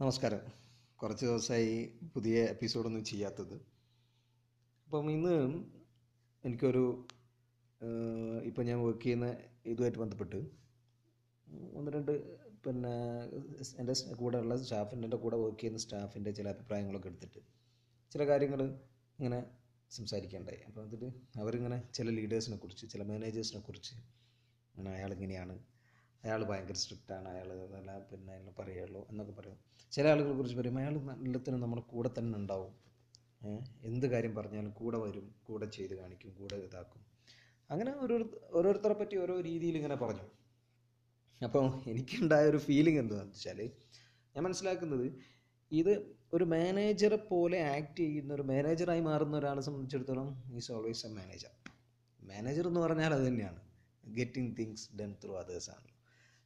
നമസ്കാരം. കുറച്ച് ദിവസമായി പുതിയ എപ്പിസോഡൊന്നും ചെയ്യാത്തത്. അപ്പം ഇന്ന് എനിക്കൊരു ഇപ്പം ഞാൻ വർക്ക് ചെയ്യുന്ന ഇതുമായിട്ട് ബന്ധപ്പെട്ട് ഒന്ന് രണ്ട് പിന്നെ എന്റെ കൂടെയുള്ള സ്റ്റാഫിന്റെ എന്റെ കൂടെ വർക്ക് ചെയ്യുന്ന സ്റ്റാഫിന്റെ ചില അഭിപ്രായങ്ങളൊക്കെ എടുത്തിട്ട് ചില കാര്യങ്ങൾ ഇങ്ങനെ സംസാരിക്കേണ്ടായി. അപ്പോൾ അതിൽ അവരിങ്ങനെ ചില ലീഡേഴ്സിനെ കുറിച്ച് ചില മാനേജേഴ്സിനെ കുറിച്ച് അങ്ങനെ അയാൾ ഇങ്ങനെയാണ് അയാൾ ഭയങ്കര സ്ട്രിക്റ്റാണ് അയാൾ നല്ല പിന്നെ അയാൾ പറയുള്ളൂ എന്നൊക്കെ പറയും. ചില ആളുകളെ കുറിച്ച് പറയും അയാൾ എല്ലാത്തിനും നമ്മുടെ കൂടെ തന്നെ ഉണ്ടാവും. എന്ത് കാര്യം പറഞ്ഞാലും കൂടെ വരും കൂടെ ചെയ്ത് കാണിക്കും കൂടെ ഇതാക്കും. അങ്ങനെ ഓരോ ഓരോരുത്തരെ പറ്റി ഓരോ രീതിയിൽ ഇങ്ങനെ പറഞ്ഞു. അപ്പോൾ എനിക്കുണ്ടായ ഒരു ഫീലിംഗ് എന്താണെന്ന് വെച്ചാൽ ഞാൻ മനസ്സിലാക്കുന്നത് ഇത് ഒരു മാനേജറെ പോലെ ആക്ട് ചെയ്യുന്ന ഒരു മാനേജറായി മാറുന്ന ഒരാളെ സംബന്ധിച്ചിടത്തോളം is always a manager manager എന്ന് പറഞ്ഞാൽ അത് തന്നെയാണ്. Getting things done through others ആണ്.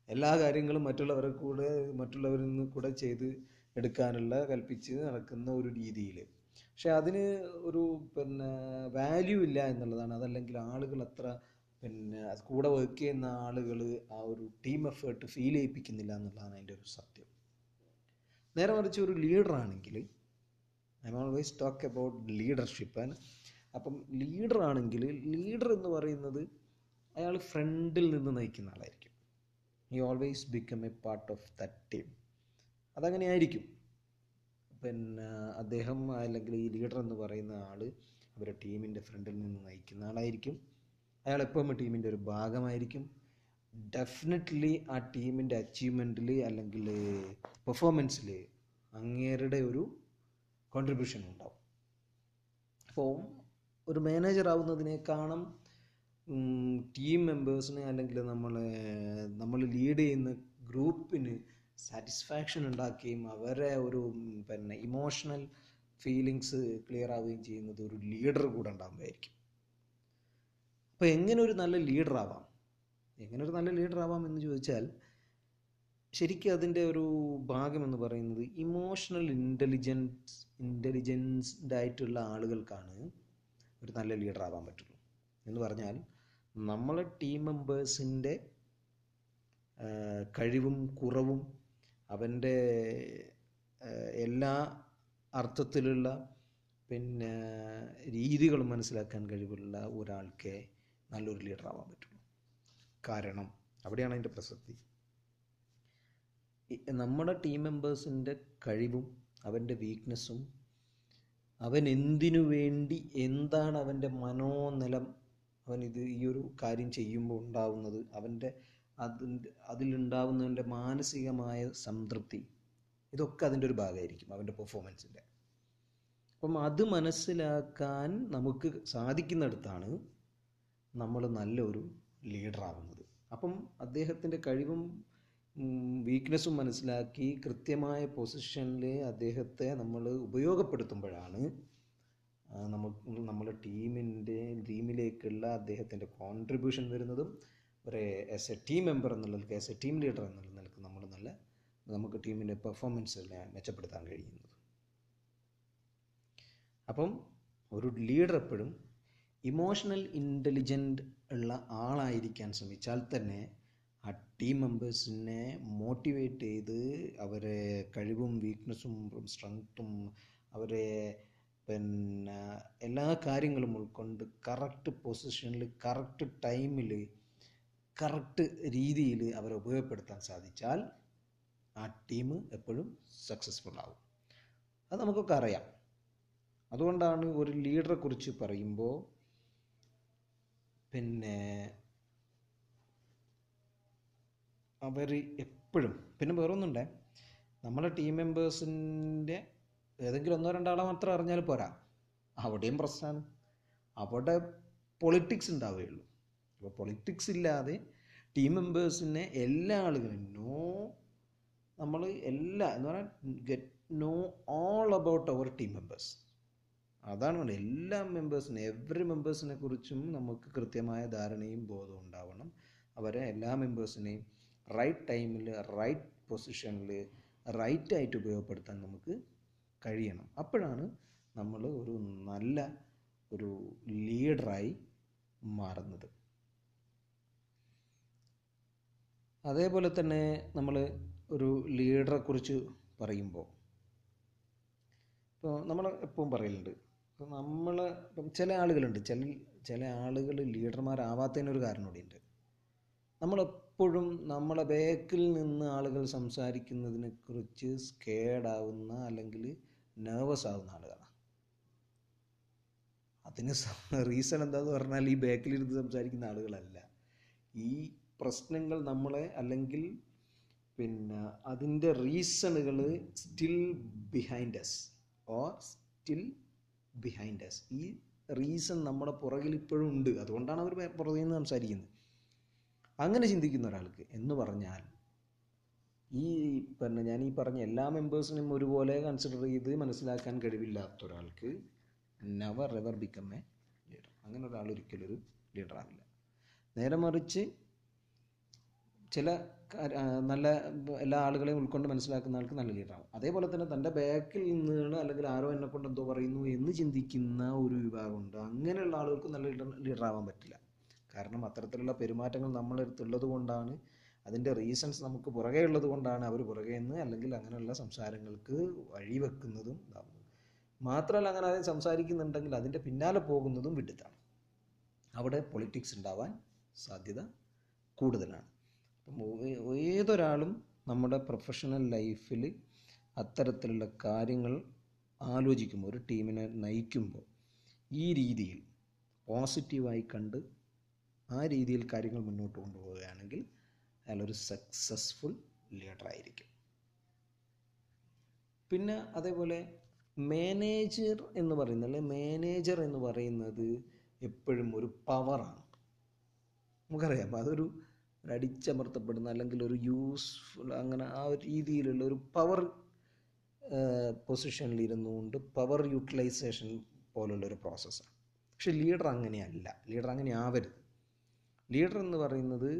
എല്ലാ കാര്യങ്ങളും മറ്റുള്ളവരെ കൂടെ മറ്റുള്ളവരിൽ നിന്ന് കൂടെ ചെയ്ത് എടുക്കാനുള്ള കൽപ്പിച്ച് നടക്കുന്ന ഒരു രീതിയിൽ പക്ഷെ അതിന് ഒരു പിന്നെ വാല്യൂ ഇല്ല എന്നുള്ളതാണ്. അതല്ലെങ്കിൽ ആളുകൾ അത്ര പിന്നെ കൂടെ വർക്ക് ചെയ്യുന്ന ആളുകൾ ആ ഒരു ടീം എഫേർട്ട് ഫീൽ ചെയ്യിപ്പിക്കുന്നില്ല എന്നുള്ളതാണ് അതിന്റെ ഒരു സത്യം. നേരെ മറിച്ച് ഒരു ലീഡറാണെങ്കിൽ I always talk about leadership അപ്പം ലീഡർ ആണെങ്കിൽ ലീഡർ എന്ന് പറയുന്നത് അയാൾ ഫ്രണ്ടിൽ നിന്ന് നയിക്കുന്ന ആളായിരിക്കും. ഈ always become a part of that team അതങ്ങനെ ആയിരിക്കും. പിന്നെ അദ്ദേഹം അല്ലെങ്കിൽ ഈ ലീഡർ എന്ന് പറയുന്ന ആൾ അവരുടെ ടീമിന്റെ ഫ്രണ്ടിൽ നിന്ന് നയിക്കുന്ന ആളായിരിക്കും. അയാൾ എപ്പോഴും ടീമിന്റെ ഒരു ഭാഗമായിരിക്കും. ഡെഫിനറ്റ്ലി ആ ടീമിന്റെ അച്ചീവ്മെന്റിൽ അല്ലെങ്കിൽ പെർഫോമൻസിൽ അങ്ങേരുടെ ഒരു കോൺട്രിബ്യൂഷൻ ഉണ്ടാവും. അപ്പോൾ ഒരു മാനേജർ ആവുന്നതിനേക്കാളും ടീം മെമ്പേഴ്സിന് അല്ലെങ്കിൽ നമ്മൾ നമ്മൾ ലീഡ് ചെയ്യുന്ന ഗ്രൂപ്പിന് സാറ്റിസ്ഫാക്ഷൻ ഉണ്ടാക്കുകയും അവരെ ഒരു പിന്നെ ഇമോഷണൽ ഫീലിങ്സ് ക്ലിയർ ആവുകയും ചെയ്യുന്നത് ഒരു ലീഡർ കൂടെ ഉണ്ടാകുമ്പോഴായിരിക്കും അപ്പോൾ എങ്ങനെ ഒരു നല്ല ലീഡർ ആവാം? എങ്ങനെ ഒരു നല്ല ലീഡർ ആവാം എന്ന് ചോദിച്ചാൽ ശരിക്കും അതിന്റെ ഒരു ഭാഗം എന്ന് പറയുന്നത് ഇമോഷണൽ ഇന്റലിജൻസ് ഇന്റലിജൻസ്ഡ് ആയിട്ടുള്ള ആളുകൾക്കാണ് ഒരു നല്ല ലീഡർ ആവാൻ പറ്റുള്ളൂ. എന്ന് പറഞ്ഞാൽ നമ്മളെ ടീം മെമ്പേഴ്സിന്റെ കഴിവും കുറവും അവന്റെ എല്ലാ അർത്ഥത്തിലുള്ള പിന്നെ രീതികൾ മനസ്സിലാക്കാൻ കഴിവുള്ള ഒരാൾക്ക് നല്ലൊരു ലീഡർ ആവാൻ പറ്റുള്ളൂ കാരണം അവിടെയാണ് അതിന്റെ പ്രസക്തി. നമ്മുടെ ടീം മെമ്പേഴ്സിന്റെ കഴിവും അവന്റെ വീക്ക്നെസ്സും അവൻ എന്തിനു വേണ്ടി എന്താണ് അവന്റെ മനോനിലം അവൻ ഇത് ഈ ഒരു കാര്യം ചെയ്യുമ്പോൾ ഉണ്ടാവുന്നത് അവന്റെ അതിന്റെ അതിലുണ്ടാവുന്നതിന്റെ മാനസികമായ സംതൃപ്തി. ഇതൊക്കെ അതിന്റെ ഒരു ഭാഗമായിരിക്കും അവന്റെ പെർഫോമൻസിന്റെ അപ്പം അത് മനസ്സിലാക്കാൻ നമുക്ക് സാധിക്കുന്നിടത്താണ് നമ്മൾ നല്ലൊരു ലീഡറാവുന്നത് അപ്പം അദ്ദേഹത്തിന്റെ കഴിവും വീക്ക്നെസ്സും മനസ്സിലാക്കി കൃത്യമായ പൊസിഷനിൽ അദ്ദേഹത്തെ നമ്മൾ ഉപയോഗപ്പെടുത്തുമ്പോഴാണ് നമ്മുടെ ടീമിന്റെ ടീമിലേക്കുള്ള അദ്ദേഹത്തിന്റെ കോൺട്രിബ്യൂഷൻ വരുന്നതും ഒരു ആസ് എ ടീം മെമ്പർ എന്നുള്ളത് ആസ് എ ടീം ലീഡർ എന്നുള്ള നിലയ്ക്ക് നമ്മൾ നല്ല നമുക്ക് ടീമിന്റെ പെർഫോമൻസ് മെച്ചപ്പെടുത്താൻ കഴിയുന്നത്. അപ്പം ഒരു ലീഡർ എപ്പോഴും ഇമോഷണൽ ഇന്റലിജന്റ് ഉള്ള ആളായിരിക്കാൻ ശ്രമിച്ചാൽ തന്നെ ആ ടീം മെമ്പേഴ്സിനെ മോട്ടിവേറ്റ് ചെയ്ത് അവരെ കഴിവും വീക്ക്നെസ്സും സ്ട്രെങ്ത്തും അവരെ പിന്നെ എല്ലാ കാര്യങ്ങളും ഉൾക്കൊണ്ട് കറക്റ്റ് പൊസിഷനിൽ കറക്റ്റ് ടൈമിൽ കറക്റ്റ് രീതിയിൽ അവരെ ഉപയോഗപ്പെടുത്താൻ സാധിച്ചാൽ ആ ടീം എപ്പോഴും സക്സസ്ഫുൾ ആവും. അത് നമുക്കൊക്കെ അറിയാം. അതുകൊണ്ടാണ് ഒരു ലീഡറെ കുറിച്ച് പറയുമ്പോൾ പിന്നെ അവർ എപ്പോഴും പിന്നെ വേറൊന്നുണ്ടേ. നമ്മളെ ടീം മെമ്പേഴ്സിന്റെ ഏതെങ്കിലും ഒന്നോ രണ്ടാളെ മാത്രം അറിഞ്ഞാൽ പോരാ. അവിടെയും പ്രശ്നമാണ് അവിടെ പൊളിറ്റിക്സ് ഉണ്ടാവുകയുള്ളൂ. അപ്പോൾ പൊളിറ്റിക്സ് ഇല്ലാതെ ടീം മെമ്പേഴ്സിനെ എല്ലാ ആളുകളും നോ നമ്മൾ എല്ലാ എന്ന് പറഞ്ഞാൽ get know all about our team members അതാണ് വേണ്ടത് എല്ലാ മെമ്പേഴ്സിനെ എവറി മെമ്പേഴ്സിനെ കുറിച്ചും നമുക്ക് കൃത്യമായ ധാരണയും ബോധവും ഉണ്ടാവണം. അവരെ എല്ലാ മെമ്പേഴ്സിനെയും റൈറ്റ് ടൈമിൽ റൈറ്റ് പൊസിഷനിൽ റൈറ്റ് ആയിട്ട് ഉപയോഗപ്പെടുത്താൻ നമുക്ക് കഴിയണം. അപ്പോഴാണ് നമ്മൾ ഒരു നല്ല ഒരു ലീഡറായി മാറുന്നത്. അതേപോലെ തന്നെ നമ്മൾ ഒരു ലീഡറെ കുറിച്ച് പറയുമ്പോൾ ഇപ്പോൾ നമ്മൾ എപ്പോഴും പറയലുണ്ട് ഇപ്പോൾ നമ്മൾ ഇപ്പം ചില ആളുകളുണ്ട് ചില ചില ആളുകൾ ലീഡർമാരാവാത്തതിനൊരു കാരണം കൂടിയുണ്ട്. നമ്മളെപ്പോഴും നമ്മളെ ബേക്കിൽ നിന്ന് ആളുകൾ സംസാരിക്കുന്നതിനെക്കുറിച്ച് സ്കേഡാവുന്ന അല്ലെങ്കിൽ നെർവസ് ആകുന്ന ആളുകളാണ് അതിന് റീസൺ എന്താന്ന് പറഞ്ഞാൽ ഈ ബാക്കിലിരുന്ന് സംസാരിക്കുന്ന ആളുകളല്ല. ഈ പ്രശ്നങ്ങൾ നമ്മളെ അല്ലെങ്കിൽ പിന്നെ അതിന്റെ റീസണുകൾ still behind us or still behind us ഈ റീസൺ നമ്മുടെ പുറകിൽ ഇപ്പോഴും ഉണ്ട്. അതുകൊണ്ടാണ് അവർ പുറകിൽ നിന്ന് സംസാരിക്കുന്നത്. അങ്ങനെ ചിന്തിക്കുന്ന ഒരാൾക്ക് എന്ന് പറഞ്ഞാൽ ഈ പറഞ്ഞ ഞാൻ ഈ പറഞ്ഞ എല്ലാ മെമ്പേഴ്സിനും ഒരുപോലെ കൺസിഡർ ചെയ്ത് മനസ്സിലാക്കാൻ കഴിവില്ലാത്ത ഒരാൾക്ക് never ever become a leader അങ്ങനെ ഒരാൾ ഒരിക്കലും ഒരു ലീഡർ ആവില്ല. നേരെ മറിച്ച് ചില നല്ല എല്ലാ ആളുകളെയും ഉൾക്കൊണ്ട് മനസ്സിലാക്കുന്ന ആൾക്ക് നല്ല ലീഡറാവും അതേപോലെ തന്നെ തന്റെ ബാക്കിൽ നിന്നാണ് അല്ലെങ്കിൽ ആരോ എന്നെ കൊണ്ട് എന്തോ പറയുന്നു എന്ന് ചിന്തിക്കുന്ന ഒരു വിഭാഗമുണ്ട് അങ്ങനെയുള്ള ആളുകൾക്ക് നല്ല ലീഡർ ലീഡറാവാൻ പറ്റില്ല. കാരണം അത്തരത്തിലുള്ള പെരുമാറ്റങ്ങൾ നമ്മളെടുത്തുള്ളത് കൊണ്ടാണ് അതിന്റെ റീസൺസ് നമുക്ക് പുറകെ ഉള്ളത് കൊണ്ടാണ് അവർ പുറകെ നിന്ന് അല്ലെങ്കിൽ അങ്ങനെയുള്ള സംസാരങ്ങൾക്ക് വഴിവെക്കുന്നതും ഇതാവുന്നത് മാത്രമല്ല അങ്ങനെ അതിന് സംസാരിക്കുന്നുണ്ടെങ്കിൽ അതിന്റെ പിന്നാലെ പോകുന്നതും വിഡിത്താണ്. അവിടെ പൊളിറ്റിക്സ് ഉണ്ടാവാൻ സാധ്യത കൂടുതലാണ്. അപ്പം ഏതൊരാളും നമ്മുടെ പ്രൊഫഷണൽ ലൈഫിൽ അത്തരത്തിലുള്ള കാര്യങ്ങൾ ആലോചിക്കുമ്പോൾ ഒരു ടീമിനെ നയിക്കുമ്പോൾ ഈ രീതിയിൽ പോസിറ്റീവായി കണ്ട് ആ രീതിയിൽ കാര്യങ്ങൾ മുന്നോട്ട് കൊണ്ടുപോവുകയാണെങ്കിൽ അയാളൊരു സക്സസ്ഫുൾ ലീഡർ ആയിരിക്കും. പിന്നെ അതേപോലെ മാനേജർ എന്ന് പറയുന്നത് അല്ലെ മാനേജർ എന്ന് പറയുന്നത് എപ്പോഴും ഒരു പവറാണ് നമുക്കറിയാം അതൊരു അടിച്ചമർത്തപ്പെടുന്ന അല്ലെങ്കിൽ ഒരു യൂസ്ഫുൾ അങ്ങനെ ആ ഒരു രീതിയിലുള്ള ഒരു പവർ പൊസിഷനിൽ ഇരുന്നുകൊണ്ട് പവർ യൂട്ടിലൈസേഷൻ പോലുള്ള ഒരു പ്രോസസ്സാണ് പക്ഷെ ലീഡർ അങ്ങനെയല്ല. ലീഡർ അങ്ങനെ ആവരുത് ലീഡർ എന്ന് പറയുന്നത്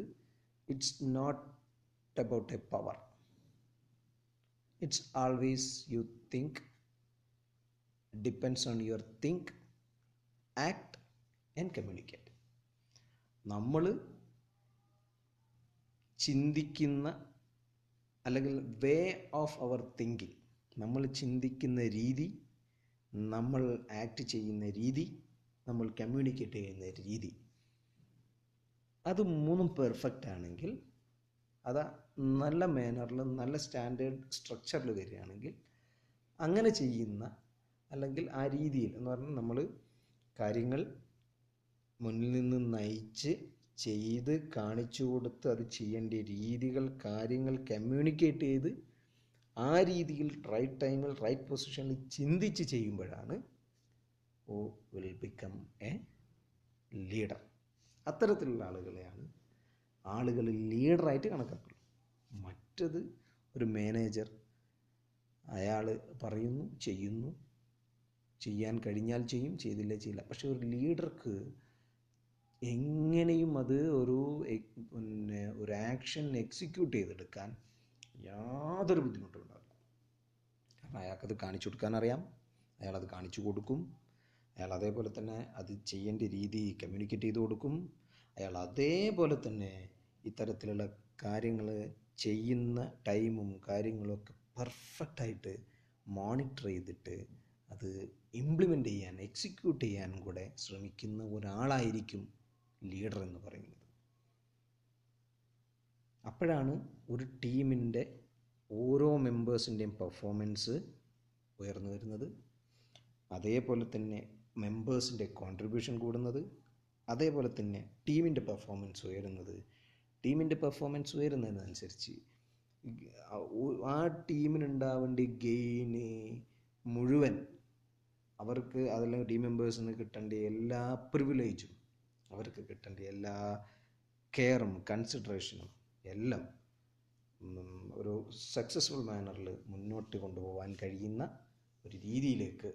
it's not about a power it's always you think depends on your think act and communicate നമ്മൾ ചിന്തിക്കുന്ന അല്ലെങ്കിൽ വേ ഓഫ് അവർ തിങ്കിങ് നമ്മൾ ചിന്തിക്കുന്ന രീതി നമ്മൾ ആക്ട് ചെയ്യുന്ന രീതി നമ്മൾ കമ്മ്യൂണിക്കേറ്റ് ചെയ്യുന്ന രീതി. അത് മൂന്നും പെർഫെക്റ്റ് ആണെങ്കിൽ അത് നല്ല മാനറിൽ നല്ല സ്റ്റാൻഡേർഡ് സ്ട്രക്ചറിൽ വരികയാണെങ്കിൽ അങ്ങനെ ചെയ്യുന്ന അല്ലെങ്കിൽ ആ രീതിയിൽ എന്ന് പറഞ്ഞാൽ നമ്മൾ കാര്യങ്ങൾ മുന്നിൽ നിന്ന് നയിച്ച് ചെയ്ത് കാണിച്ചു കൊടുത്ത് അത് ചെയ്യേണ്ട രീതികൾ കാര്യങ്ങൾ കമ്മ്യൂണിക്കേറ്റ് ചെയ്ത് ആ രീതിയിൽ റൈറ്റ് ടൈമിൽ റൈറ്റ് പൊസിഷനിൽ ചിന്തിച്ച് ചെയ്യുമ്പോഴാണ് ഓ വിൽ ബിക്കം എ ലീഡർ അത്തരത്തിലുള്ള ആളുകളെയാണ് ആളുകൾ ലീഡറായിട്ട് കണക്കാക്കുള്ളൂ മറ്റത് ഒരു മാനേജർ അയാൾ പറയുന്നു ചെയ്യുന്നു ചെയ്യാൻ കഴിഞ്ഞാൽ ചെയ്യും ചെയ്തില്ല ചെയ്യില്ല. പക്ഷെ ഒരു ലീഡർക്ക് എങ്ങനെയും അത് ഒരു പിന്നെ ഒരു ആക്ഷൻ എക്സിക്യൂട്ട് ചെയ്തെടുക്കാൻ യാതൊരു ബുദ്ധിമുട്ടും ഉണ്ടാവില്ല. കാരണം അയാൾക്കത് കാണിച്ചു കൊടുക്കാൻ അറിയാം അയാളത് കാണിച്ചു കൊടുക്കും. അയാൾ അതേപോലെ തന്നെ അത് ചെയ്യേണ്ട രീതി കമ്മ്യൂണിക്കേറ്റ് ചെയ്ത് കൊടുക്കും. അയാൾ അതേപോലെ തന്നെ ഇത്തരത്തിലുള്ള കാര്യങ്ങൾ ചെയ്യുന്ന ടൈമും കാര്യങ്ങളൊക്കെ പെർഫെക്റ്റായിട്ട് മോണിറ്റർ ചെയ്തിട്ട് അത് ഇംപ്ലിമെന്റ് ചെയ്യാൻ എക്സിക്യൂട്ട് ചെയ്യാനും കൂടെ ശ്രമിക്കുന്ന ഒരാളായിരിക്കും ലീഡർ എന്ന് പറയുന്നത്. അപ്പോഴാണ് ഒരു ടീമിന്റെ ഓരോ മെമ്പേഴ്സിന്റെയും പെർഫോമൻസ് ഉയർന്നു വരുന്നത്. അതേപോലെ തന്നെ മെമ്പേഴ്സിന്റെ കോൺട്രിബ്യൂഷൻ കൂടുന്നത് അതേപോലെ തന്നെ ടീമിന്റെ പെർഫോമൻസ് ഉയരുന്നത്. ടീമിന്റെ പെർഫോമൻസ് ഉയരുന്നതിനനുസരിച്ച് ആ ടീമിനുണ്ടാവേണ്ട ഗെയിന് മുഴുവൻ അവർക്ക് അതല്ലെങ്കിൽ ടീം മെമ്പേഴ്സിന് കിട്ടേണ്ട എല്ലാ പ്രിവിലേജും അവർക്ക് കിട്ടേണ്ട എല്ലാ കെയറും കൺസിഡറേഷനും എല്ലാം ഒരു സക്സസ്ഫുൾ മാനറിൽ മുന്നോട്ട് കൊണ്ടുപോകാൻ കഴിയുന്ന ഒരു രീതിയിലേക്ക്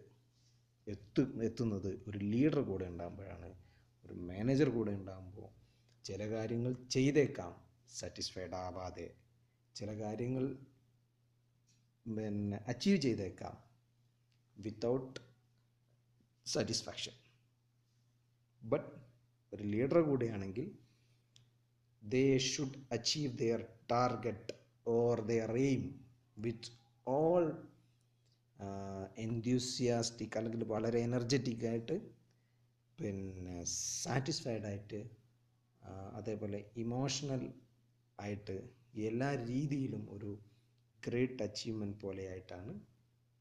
എത്തു എത്തുന്നത് ഒരു ലീഡർ കൂടെ ഉണ്ടാകുമ്പോഴാണ് ഒരു മാനേജർ കൂടെ ഉണ്ടാകുമ്പോൾ ചില കാര്യങ്ങൾ ചെയ്തേക്കാം സാറ്റിസ്ഫൈഡ് ആവാതെ. ചില കാര്യങ്ങൾ പിന്നെ അച്ചീവ് ചെയ്തേക്കാം വിത്തൗട്ട് സാറ്റിസ്ഫാക്ഷൻ ബട്ട് ഒരു leader കൂടെയാണെങ്കിൽ they should achieve their target or their aim with all enthusiastic അല്ലെങ്കിൽ വളരെ എനർജറ്റിക് ആയിട്ട് പിന്നെ സാറ്റിസ്ഫൈഡ് ആയിട്ട് അതേപോലെ ഇമോഷണൽ ആയിട്ട് എല്ലാ രീതിയിലും ഒരു ഗ്രേറ്റ് അച്ചീവ്മെന്റ് പോലെയായിട്ടാണ്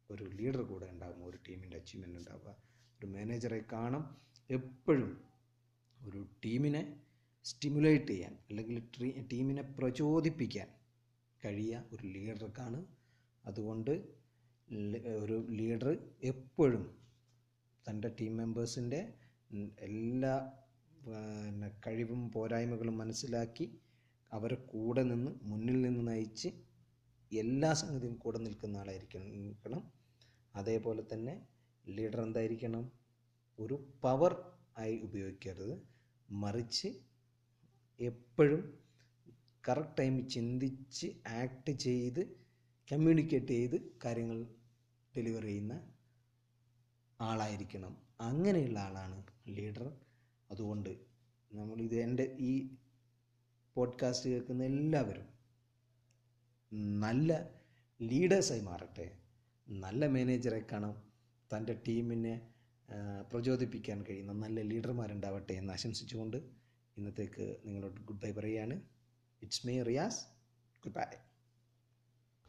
ഒരു ലീഡർ കൂടെ ഉണ്ടാകും ഒരു ടീമിന്റെ അച്ചീവ്മെന്റ് ഉണ്ടാവുക. ഒരു മാനേജറെ കാണും എപ്പോഴും ഒരു ടീമിനെ സ്റ്റിമുലേറ്റ് ചെയ്യാൻ അല്ലെങ്കിൽ ടീമിനെ പ്രചോദിപ്പിക്കാൻ കഴിയുക ഒരു ലീഡർക്കാണ് അതുകൊണ്ട് ഒരു ലീഡർ എപ്പോഴും തന്റെ ടീം മെമ്പേഴ്സിന്റെ എല്ലാ പിന്നെ കഴിവും പോരായ്മകളും മനസ്സിലാക്കി അവരെ കൂടെ നിന്ന് മുന്നിൽ നിന്ന് നയിച്ച് എല്ലാ സംഗതിയും കൂടെ നിൽക്കുന്ന ആളായിരിക്കണം. അതേപോലെ തന്നെ ലീഡർ എന്തായിരിക്കണം? ഒരു പവർ ആയി ഉപയോഗിക്കരുത്. മറിച്ച് എപ്പോഴും കറക്റ്റ് ടൈമിൽ ചിന്തിച്ച് ആക്ട് ചെയ്ത് കമ്മ്യൂണിക്കേറ്റ് ചെയ്ത് കാര്യങ്ങൾ ഡെലിവർ ചെയ്യുന്ന ആളായിരിക്കണം. അങ്ങനെയുള്ള ആളാണ് ലീഡർ അതുകൊണ്ട് നമ്മൾ നമ്മളിത് എന്റെ ഈ പോഡ്കാസ്റ്റ് കേൾക്കുന്ന എല്ലാവരും നല്ല ലീഡേഴ്സായി മാറട്ടെ. നല്ല മാനേജറെ കാണാം. തന്റെ ടീമിനെ പ്രചോദിപ്പിക്കാൻ കഴിയുന്ന നല്ല ലീഡർമാരുണ്ടാവട്ടെ എന്ന് ആശംസിച്ചുകൊണ്ട് ഇന്നത്തേക്ക് നിങ്ങളോട് ഗുഡ് ബൈ പറയുകയാണ്. It's me Riyas. Good bye